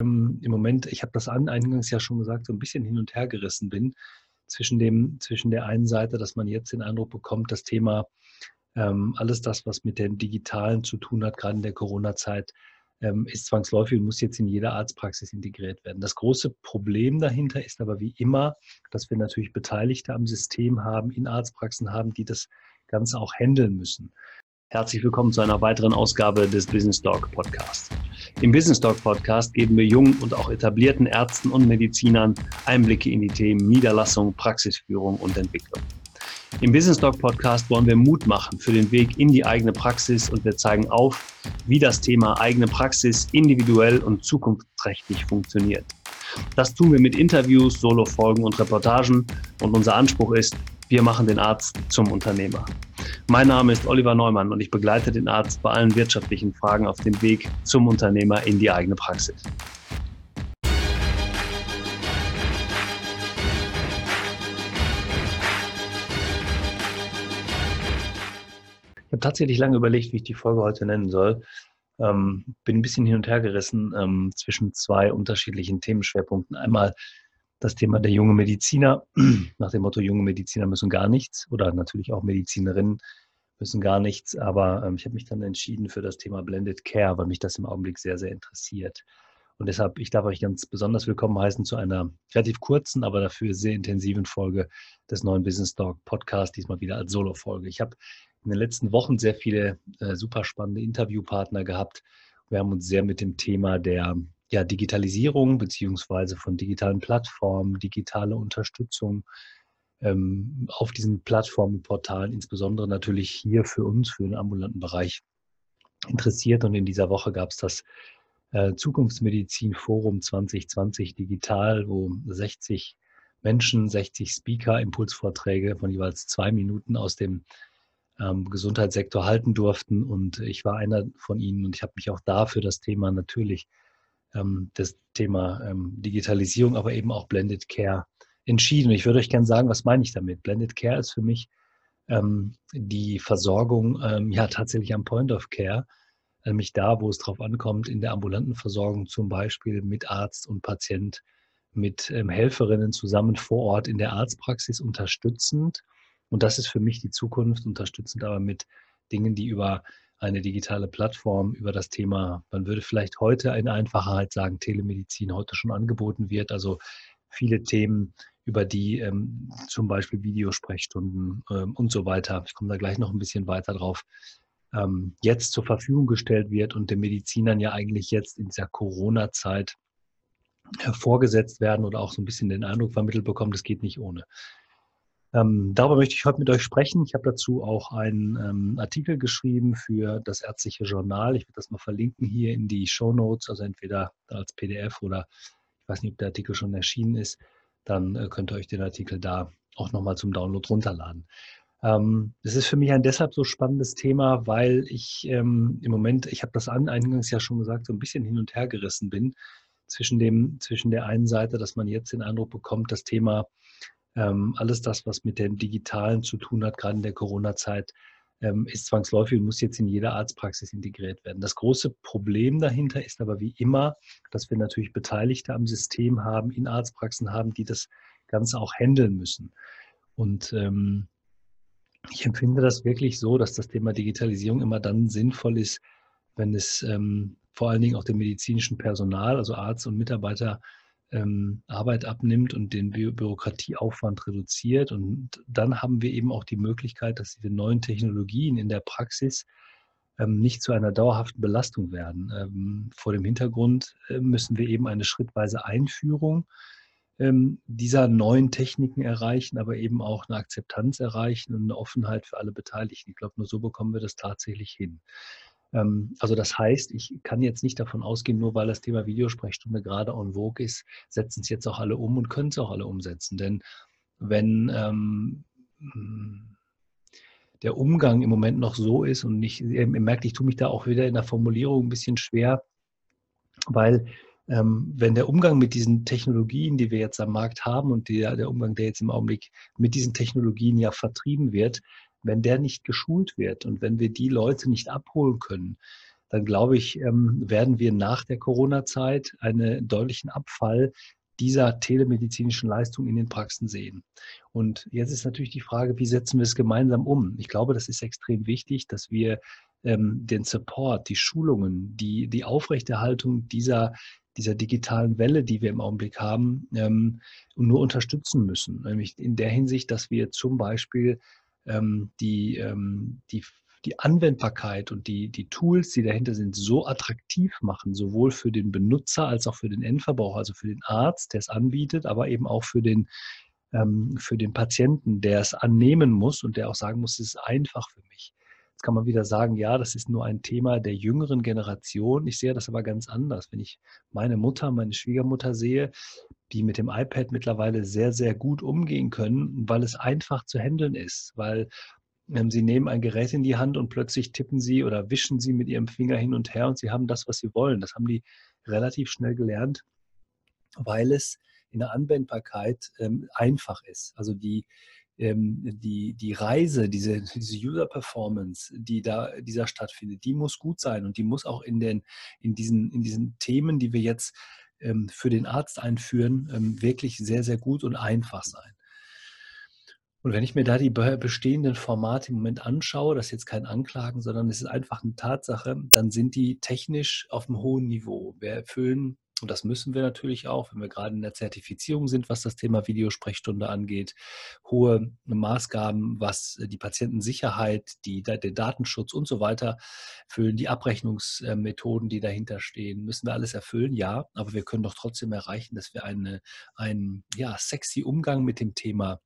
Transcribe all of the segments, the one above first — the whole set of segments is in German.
ähm, im Moment, ich habe das an, eingangs ja schon gesagt, so ein bisschen hin und her gerissen bin zwischen, dem, zwischen der einen Seite, dass man jetzt den Eindruck bekommt, das Thema, ähm, alles das, was mit dem Digitalen zu tun hat, gerade in der Corona-Zeit, ähm, ist zwangsläufig und muss jetzt in jeder Arztpraxis integriert werden. Das große Problem dahinter ist aber wie immer, dass wir natürlich Beteiligte am System haben, in Arztpraxen haben, die das Ganze auch handeln müssen. Herzlich willkommen zu einer weiteren Ausgabe des Business Dog Podcasts. Im Business Dog Podcast geben wir jungen und auch etablierten Ärzten und Medizinern Einblicke in die Themen Niederlassung, Praxisführung und Entwicklung. Im Business Dog Podcast wollen wir Mut machen für den Weg in die eigene Praxis und wir zeigen auf, wie das Thema eigene Praxis individuell und zukunftsträchtig funktioniert. Das tun wir mit Interviews, Solofolgen und Reportagen und unser Anspruch ist, wir machen den Arzt zum Unternehmer. Mein Name ist Oliver Neumann und ich begleite den Arzt bei allen wirtschaftlichen Fragen auf dem Weg zum Unternehmer in die eigene Praxis. Ich habe tatsächlich lange überlegt, wie ich die Folge heute nennen soll. Ähm, bin ein bisschen hin und her gerissen ähm, zwischen zwei unterschiedlichen Themenschwerpunkten. Einmal das Thema der junge Mediziner, nach dem Motto, junge Mediziner müssen gar nichts oder natürlich auch Medizinerinnen müssen gar nichts. Aber ähm, ich habe mich dann entschieden für das Thema Blended Care, weil mich das im Augenblick sehr, sehr interessiert. Und deshalb, ich darf euch ganz besonders willkommen heißen zu einer relativ kurzen, aber dafür sehr intensiven Folge des neuen Business Talk Podcast, diesmal wieder als Solo-Folge. Ich habe in den letzten Wochen sehr viele äh, super spannende Interviewpartner gehabt. Wir haben uns sehr mit dem Thema der ja, Digitalisierung beziehungsweise von digitalen Plattformen, digitale Unterstützung ähm, auf diesen Plattformen, Portalen, insbesondere natürlich hier für uns, für den ambulanten Bereich interessiert. Und in dieser Woche gab es das äh, Zukunftsmedizin Forum 2020 digital, wo 60 Menschen, 60 Speaker, Impulsvorträge von jeweils zwei Minuten aus dem ähm, Gesundheitssektor halten durften. Und ich war einer von ihnen und ich habe mich auch da für das Thema natürlich das Thema ähm, Digitalisierung, aber eben auch Blended Care entschieden. Und ich würde euch gerne sagen, was meine ich damit? Blended Care ist für mich ähm, die Versorgung ähm, ja tatsächlich am Point of Care, nämlich da, wo es drauf ankommt, in der ambulanten Versorgung zum Beispiel mit Arzt und Patient, mit ähm, Helferinnen zusammen vor Ort in der Arztpraxis unterstützend. Und das ist für mich die Zukunft, unterstützend aber mit Dingen, die über eine digitale Plattform über das Thema, man würde vielleicht heute in Einfachheit sagen, Telemedizin heute schon angeboten wird. Also viele Themen, über die ähm, zum Beispiel Videosprechstunden ähm, und so weiter, ich komme da gleich noch ein bisschen weiter drauf, ähm, jetzt zur Verfügung gestellt wird und den Medizinern ja eigentlich jetzt in dieser Corona-Zeit hervorgesetzt werden oder auch so ein bisschen den Eindruck vermittelt bekommen, das geht nicht ohne. Ähm, darüber möchte ich heute mit euch sprechen. Ich habe dazu auch einen ähm, Artikel geschrieben für das ärztliche Journal. Ich werde das mal verlinken hier in die Show Notes, also entweder als PDF oder ich weiß nicht, ob der Artikel schon erschienen ist. Dann äh, könnt ihr euch den Artikel da auch nochmal zum Download runterladen. Ähm, das ist für mich ein deshalb so spannendes Thema, weil ich ähm, im Moment, ich habe das an, eingangs ja schon gesagt, so ein bisschen hin und her gerissen bin zwischen, dem, zwischen der einen Seite, dass man jetzt den Eindruck bekommt, das Thema ähm, alles das, was mit dem Digitalen zu tun hat, gerade in der Corona-Zeit, ähm, ist zwangsläufig und muss jetzt in jeder Arztpraxis integriert werden. Das große Problem dahinter ist aber wie immer, dass wir natürlich Beteiligte am System haben, in Arztpraxen haben, die das Ganze auch handeln müssen. Und ähm, ich empfinde das wirklich so, dass das Thema Digitalisierung immer dann sinnvoll ist, wenn es ähm, vor allen Dingen auch dem medizinischen Personal, also Arzt und Mitarbeiter, ähm, Arbeit abnimmt und den Bü Bürokratieaufwand reduziert. Und dann haben wir eben auch die Möglichkeit, dass diese neuen Technologien in der Praxis ähm, nicht zu einer dauerhaften Belastung werden. Ähm, vor dem Hintergrund äh, müssen wir eben eine schrittweise Einführung ähm, dieser neuen Techniken erreichen, aber eben auch eine Akzeptanz erreichen und eine Offenheit für alle Beteiligten. Ich glaube, nur so bekommen wir das tatsächlich hin. Ähm, also das heißt, ich kann jetzt nicht davon ausgehen, nur weil das Thema Videosprechstunde gerade en vogue ist, setzen es jetzt auch alle um und können es auch alle umsetzen. Denn wenn ähm, der Umgang im Moment noch so ist und ich, ihr merkt, ich tue mich da auch wieder in der Formulierung ein bisschen schwer, weil ähm, wenn der Umgang mit diesen Technologien, die wir jetzt am Markt haben und der, der Umgang, der jetzt im Augenblick mit diesen Technologien ja vertrieben wird, wenn der nicht geschult wird und wenn wir die Leute nicht abholen können, dann glaube ich, ähm, werden wir nach der Corona-Zeit einen deutlichen Abfall dieser telemedizinischen Leistung in den Praxen sehen. Und jetzt ist natürlich die Frage, wie setzen wir es gemeinsam um? Ich glaube, das ist extrem wichtig, dass wir ähm, den Support, die Schulungen, die, die Aufrechterhaltung dieser, dieser digitalen Welle, die wir im Augenblick haben, ähm, nur unterstützen müssen. Nämlich in der Hinsicht, dass wir zum Beispiel ähm, die, ähm, die die Anwendbarkeit und die, die Tools, die dahinter sind, so attraktiv machen, sowohl für den Benutzer als auch für den Endverbraucher, also für den Arzt, der es anbietet, aber eben auch für den, ähm, für den Patienten, der es annehmen muss und der auch sagen muss, es ist einfach für mich. Jetzt kann man wieder sagen, ja, das ist nur ein Thema der jüngeren Generation. Ich sehe das aber ganz anders. Wenn ich meine Mutter, meine Schwiegermutter sehe, die mit dem iPad mittlerweile sehr, sehr gut umgehen können, weil es einfach zu handeln ist, weil ähm, Sie nehmen ein Gerät in die Hand und plötzlich tippen Sie oder wischen Sie mit Ihrem Finger hin und her und Sie haben das, was Sie wollen. Das haben die relativ schnell gelernt, weil es in der Anwendbarkeit ähm, einfach ist. Also die, ähm, die, die Reise, diese, diese User-Performance, die da, dieser stattfindet, die muss gut sein und die muss auch in, den, in, diesen, in diesen Themen, die wir jetzt ähm, für den Arzt einführen, ähm, wirklich sehr, sehr gut und einfach sein. Und wenn ich mir da die bestehenden Formate im Moment anschaue, das ist jetzt kein Anklagen, sondern es ist einfach eine Tatsache, dann sind die technisch auf einem hohen Niveau. Wir erfüllen, und das müssen wir natürlich auch, wenn wir gerade in der Zertifizierung sind, was das Thema Videosprechstunde angeht, hohe Maßgaben, was die Patientensicherheit, die, den Datenschutz und so weiter erfüllen, die Abrechnungsmethoden, die dahinter stehen, müssen wir alles erfüllen, ja, aber wir können doch trotzdem erreichen, dass wir eine, einen ja, sexy Umgang mit dem Thema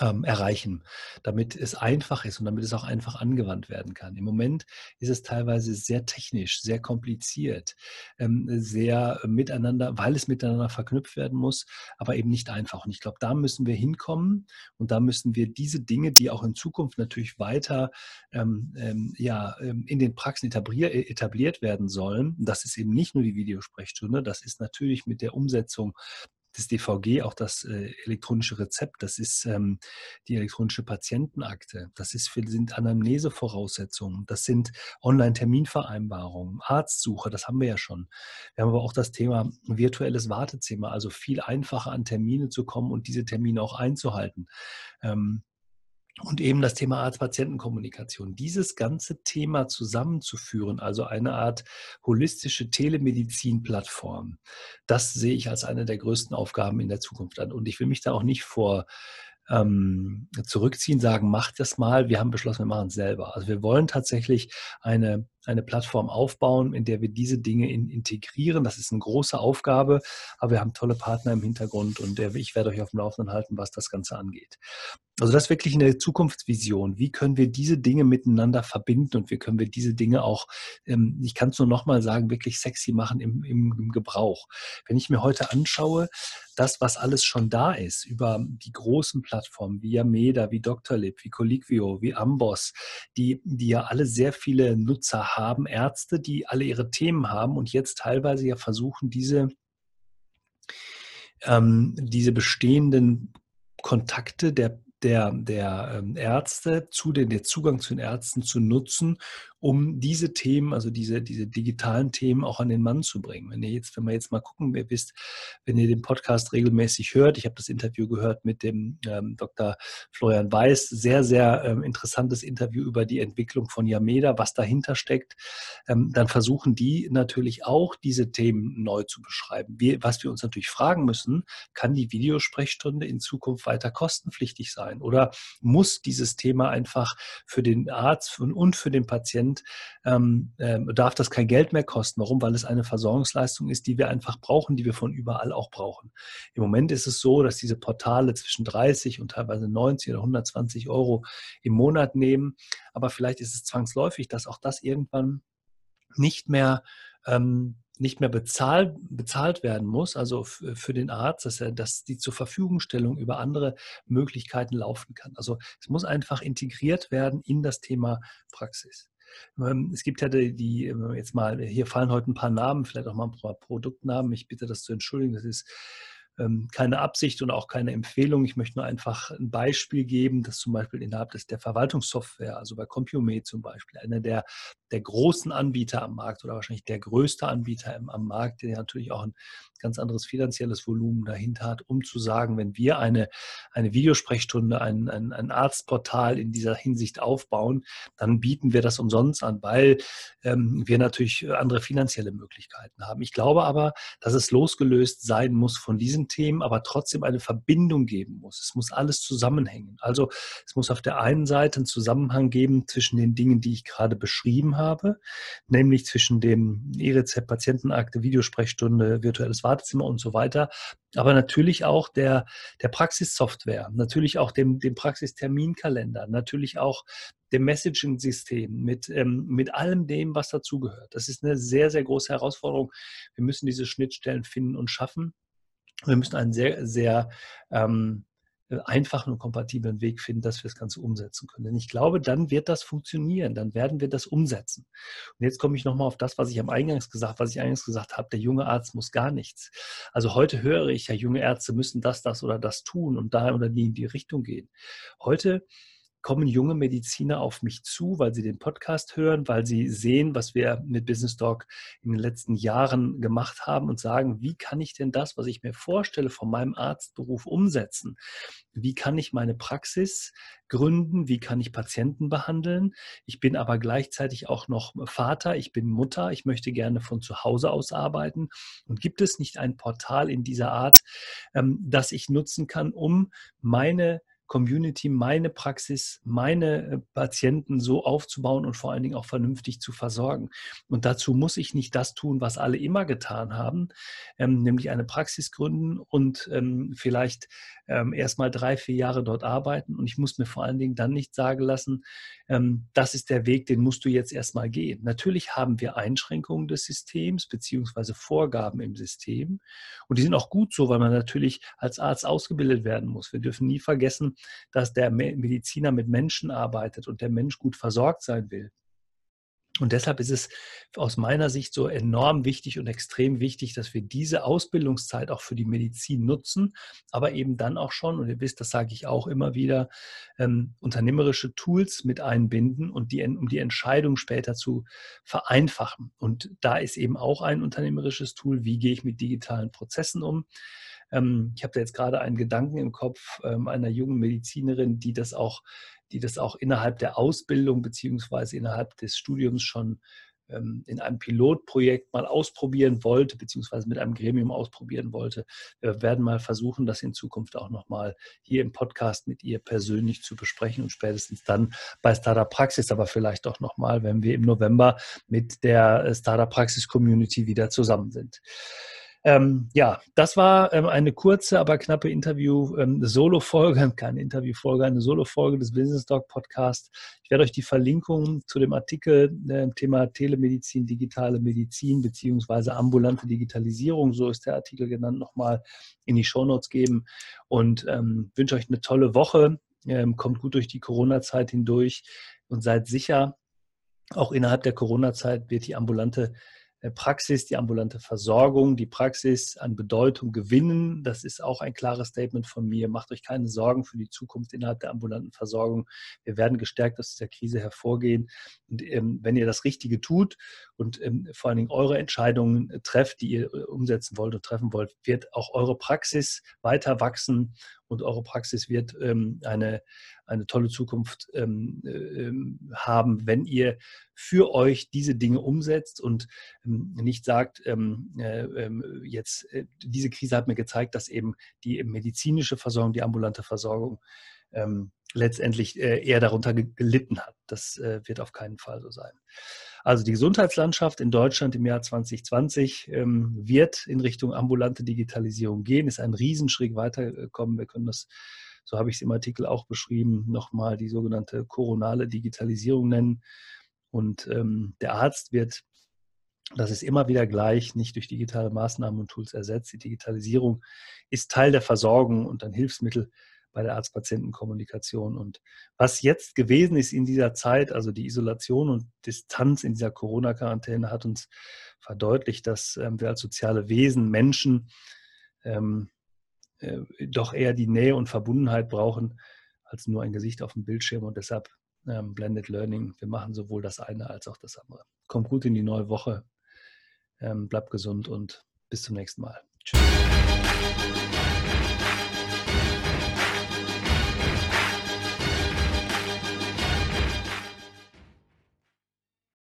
ähm, erreichen, damit es einfach ist und damit es auch einfach angewandt werden kann. Im Moment ist es teilweise sehr technisch, sehr kompliziert, ähm, sehr miteinander, weil es miteinander verknüpft werden muss, aber eben nicht einfach. Und ich glaube, da müssen wir hinkommen und da müssen wir diese Dinge, die auch in Zukunft natürlich weiter ähm, ähm ja, ähm, in den Praxen etablier, etabliert werden sollen, das ist eben nicht nur die Videosprechstunde, das ist natürlich mit der Umsetzung das DVG, auch das äh, elektronische Rezept, das ist ähm, die elektronische Patientenakte, das ist sind Anamnesevoraussetzungen, das sind Online-Terminvereinbarungen, Arztsuche, das haben wir ja schon. Wir haben aber auch das Thema virtuelles Wartezimmer, also viel einfacher an Termine zu kommen und diese Termine auch einzuhalten. Ähm, und eben das Thema Arzt-Patienten-Kommunikation. Dieses ganze Thema zusammenzuführen, also eine Art holistische Telemedizin-Plattform, das sehe ich als eine der größten Aufgaben in der Zukunft an. Und ich will mich da auch nicht vor ähm, zurückziehen, sagen, macht das mal. Wir haben beschlossen, wir machen es selber. Also wir wollen tatsächlich eine, eine Plattform aufbauen, in der wir diese Dinge in, integrieren. Das ist eine große Aufgabe, aber wir haben tolle Partner im Hintergrund und ich werde euch auf dem Laufenden halten, was das Ganze angeht. Also das ist wirklich eine Zukunftsvision. Wie können wir diese Dinge miteinander verbinden und wie können wir diese Dinge auch, ähm, ich kann es nur nochmal sagen, wirklich sexy machen im, im, im Gebrauch. Wenn ich mir heute anschaue, das, was alles schon da ist, über die großen Plattformen wie Yameda, wie Doctorlib, wie Colliquio, wie Amboss, die, die ja alle sehr viele Nutzer haben, Ärzte, die alle ihre Themen haben und jetzt teilweise ja versuchen, diese, ähm, diese bestehenden Kontakte der der, der ähm, Ärzte zu den, der Zugang zu den Ärzten zu nutzen, um diese Themen, also diese, diese digitalen Themen auch an den Mann zu bringen. Wenn ihr jetzt, wenn wir jetzt mal gucken, ihr wisst, wenn ihr den Podcast regelmäßig hört, ich habe das Interview gehört mit dem ähm, Dr. Florian Weiß, sehr, sehr ähm, interessantes Interview über die Entwicklung von Yameda, was dahinter steckt, ähm, dann versuchen die natürlich auch diese Themen neu zu beschreiben. Wir, was wir uns natürlich fragen müssen, kann die Videosprechstunde in Zukunft weiter kostenpflichtig sein oder muss dieses Thema einfach für den Arzt und für den Patienten Patient ähm, äh, darf das kein Geld mehr kosten. Warum? Weil es eine Versorgungsleistung ist, die wir einfach brauchen, die wir von überall auch brauchen. Im Moment ist es so, dass diese Portale zwischen 30 und teilweise 90 oder 120 Euro im Monat nehmen. Aber vielleicht ist es zwangsläufig, dass auch das irgendwann nicht mehr ähm, nicht mehr bezahl, bezahlt werden muss, also für den Arzt, dass er, dass die zur Verfügungstellung über andere Möglichkeiten laufen kann. Also es muss einfach integriert werden in das Thema Praxis. Ähm, es gibt ja die, die, jetzt mal, hier fallen heute ein paar Namen, vielleicht auch mal ein paar Produktnamen. Ich bitte das zu entschuldigen. Das ist ähm, keine Absicht und auch keine Empfehlung. Ich möchte nur einfach ein Beispiel geben, dass zum Beispiel innerhalb des, der Verwaltungssoftware, also bei CompuMe zum Beispiel, einer der der großen Anbieter am Markt oder wahrscheinlich der größte Anbieter am Markt, der natürlich auch ein ganz anderes finanzielles Volumen dahinter hat, um zu sagen, wenn wir eine, eine Videosprechstunde, ein, ein, ein Arztportal in dieser Hinsicht aufbauen, dann bieten wir das umsonst an, weil ähm, wir natürlich andere finanzielle Möglichkeiten haben. Ich glaube aber, dass es losgelöst sein muss von diesen Themen, aber trotzdem eine Verbindung geben muss. Es muss alles zusammenhängen. Also es muss auf der einen Seite einen Zusammenhang geben zwischen den Dingen, die ich gerade beschrieben habe, nämlich zwischen dem E-Rezept, Patientenakte, Videosprechstunde, virtuelles Wartezimmer und so weiter, aber natürlich auch der, der Praxissoftware, natürlich auch dem, dem Praxisterminkalender, natürlich auch dem Messaging-System, mit, ähm, mit allem dem, was dazugehört. Das ist eine sehr, sehr große Herausforderung. Wir müssen diese Schnittstellen finden und schaffen. Wir müssen einen sehr, sehr ähm, äh, einfachen und kompatiblen Weg finden, dass wir das Ganze umsetzen können. Denn ich glaube, dann wird das funktionieren, dann werden wir das umsetzen. Und jetzt komme ich nochmal auf das, was ich am Eingangs gesagt, was ich eingangs gesagt habe, der junge Arzt muss gar nichts. Also heute höre ich ja, junge Ärzte müssen das, das oder das tun und da oder die in die Richtung gehen. Heute kommen junge Mediziner auf mich zu, weil sie den Podcast hören, weil sie sehen, was wir mit Business Talk in den letzten Jahren gemacht haben und sagen, wie kann ich denn das, was ich mir vorstelle, von meinem Arztberuf umsetzen? Wie kann ich meine Praxis gründen? Wie kann ich Patienten behandeln? Ich bin aber gleichzeitig auch noch Vater, ich bin Mutter, ich möchte gerne von zu Hause aus arbeiten. Und gibt es nicht ein Portal in dieser Art, ähm, das ich nutzen kann, um meine Community, meine Praxis, meine äh, Patienten so aufzubauen und vor allen Dingen auch vernünftig zu versorgen. Und dazu muss ich nicht das tun, was alle immer getan haben, ähm, nämlich eine Praxis gründen und ähm, vielleicht ähm, erstmal drei, vier Jahre dort arbeiten. Und ich muss mir vor allen Dingen dann nicht sagen lassen, ähm, das ist der Weg, den musst du jetzt erstmal gehen. Natürlich haben wir Einschränkungen des Systems beziehungsweise Vorgaben im System. Und die sind auch gut so, weil man natürlich als Arzt ausgebildet werden muss. Wir dürfen nie vergessen, dass der Mediziner mit Menschen arbeitet und der Mensch gut versorgt sein will. Und deshalb ist es aus meiner Sicht so enorm wichtig und extrem wichtig, dass wir diese Ausbildungszeit auch für die Medizin nutzen, aber eben dann auch schon, und ihr wisst, das sage ich auch immer wieder, ähm, unternehmerische Tools mit einbinden und die, um die Entscheidung später zu vereinfachen. Und da ist eben auch ein unternehmerisches Tool, wie gehe ich mit digitalen Prozessen um. Ähm, ich habe da jetzt gerade einen Gedanken im Kopf ähm, einer jungen Medizinerin, die das auch die das auch innerhalb der Ausbildung beziehungsweise innerhalb des Studiums schon ähm, in einem Pilotprojekt mal ausprobieren wollte, beziehungsweise mit einem Gremium ausprobieren wollte. Wir werden mal versuchen, das in Zukunft auch nochmal hier im Podcast mit ihr persönlich zu besprechen und spätestens dann bei Startup Praxis, aber vielleicht auch nochmal, wenn wir im November mit der äh, Startup Praxis Community wieder zusammen sind. Ähm, ja, das war ähm, eine kurze, aber knappe Interview, ähm, keine Interview-Folge, eine Solo-Folge des Business Dog Podcast. Ich werde euch die Verlinkung zu dem Artikel äh, Thema Telemedizin, digitale Medizin beziehungsweise ambulante Digitalisierung, so ist der Artikel genannt, nochmal in die Shownotes geben und ähm, wünsche euch eine tolle Woche. Ähm, kommt gut durch die Corona-Zeit hindurch und seid sicher, auch innerhalb der Corona-Zeit wird die ambulante Praxis, die ambulante Versorgung, die Praxis an Bedeutung gewinnen. Das ist auch ein klares Statement von mir. Macht euch keine Sorgen für die Zukunft innerhalb der ambulanten Versorgung. Wir werden gestärkt aus dieser Krise hervorgehen. Und ähm, wenn ihr das Richtige tut und ähm, vor allen Dingen eure Entscheidungen äh, trefft, die ihr äh, umsetzen wollt und treffen wollt, wird auch eure Praxis weiter wachsen und eure Praxis wird ähm, eine, eine tolle Zukunft ähm, äh, haben, wenn ihr für euch diese Dinge umsetzt und ähm, nicht sagt, ähm, äh, ähm, jetzt äh, diese Krise hat mir gezeigt, dass eben die medizinische Versorgung, die ambulante Versorgung ähm, letztendlich äh, eher darunter gelitten hat. Das äh, wird auf keinen Fall so sein. Also die Gesundheitslandschaft in Deutschland im Jahr 2020 ähm, wird in Richtung ambulante Digitalisierung gehen, ist ein Riesenschritt weitergekommen. Wir können das, so habe ich es im Artikel auch beschrieben, nochmal die sogenannte koronale Digitalisierung nennen. Und ähm, der Arzt wird das ist immer wieder gleich, nicht durch digitale Maßnahmen und Tools ersetzt. Die Digitalisierung ist Teil der Versorgung und ein Hilfsmittel bei der Arzt-Patienten-Kommunikation. Und was jetzt gewesen ist in dieser Zeit, also die Isolation und Distanz in dieser Corona-Quarantäne, hat uns verdeutlicht, dass ähm, wir als soziale Wesen, Menschen, ähm, äh, doch eher die Nähe und Verbundenheit brauchen als nur ein Gesicht auf dem Bildschirm. Und deshalb ähm, Blended Learning. Wir machen sowohl das eine als auch das andere. Kommt gut in die neue Woche. Ähm, bleibt gesund und bis zum nächsten Mal. Tschüss.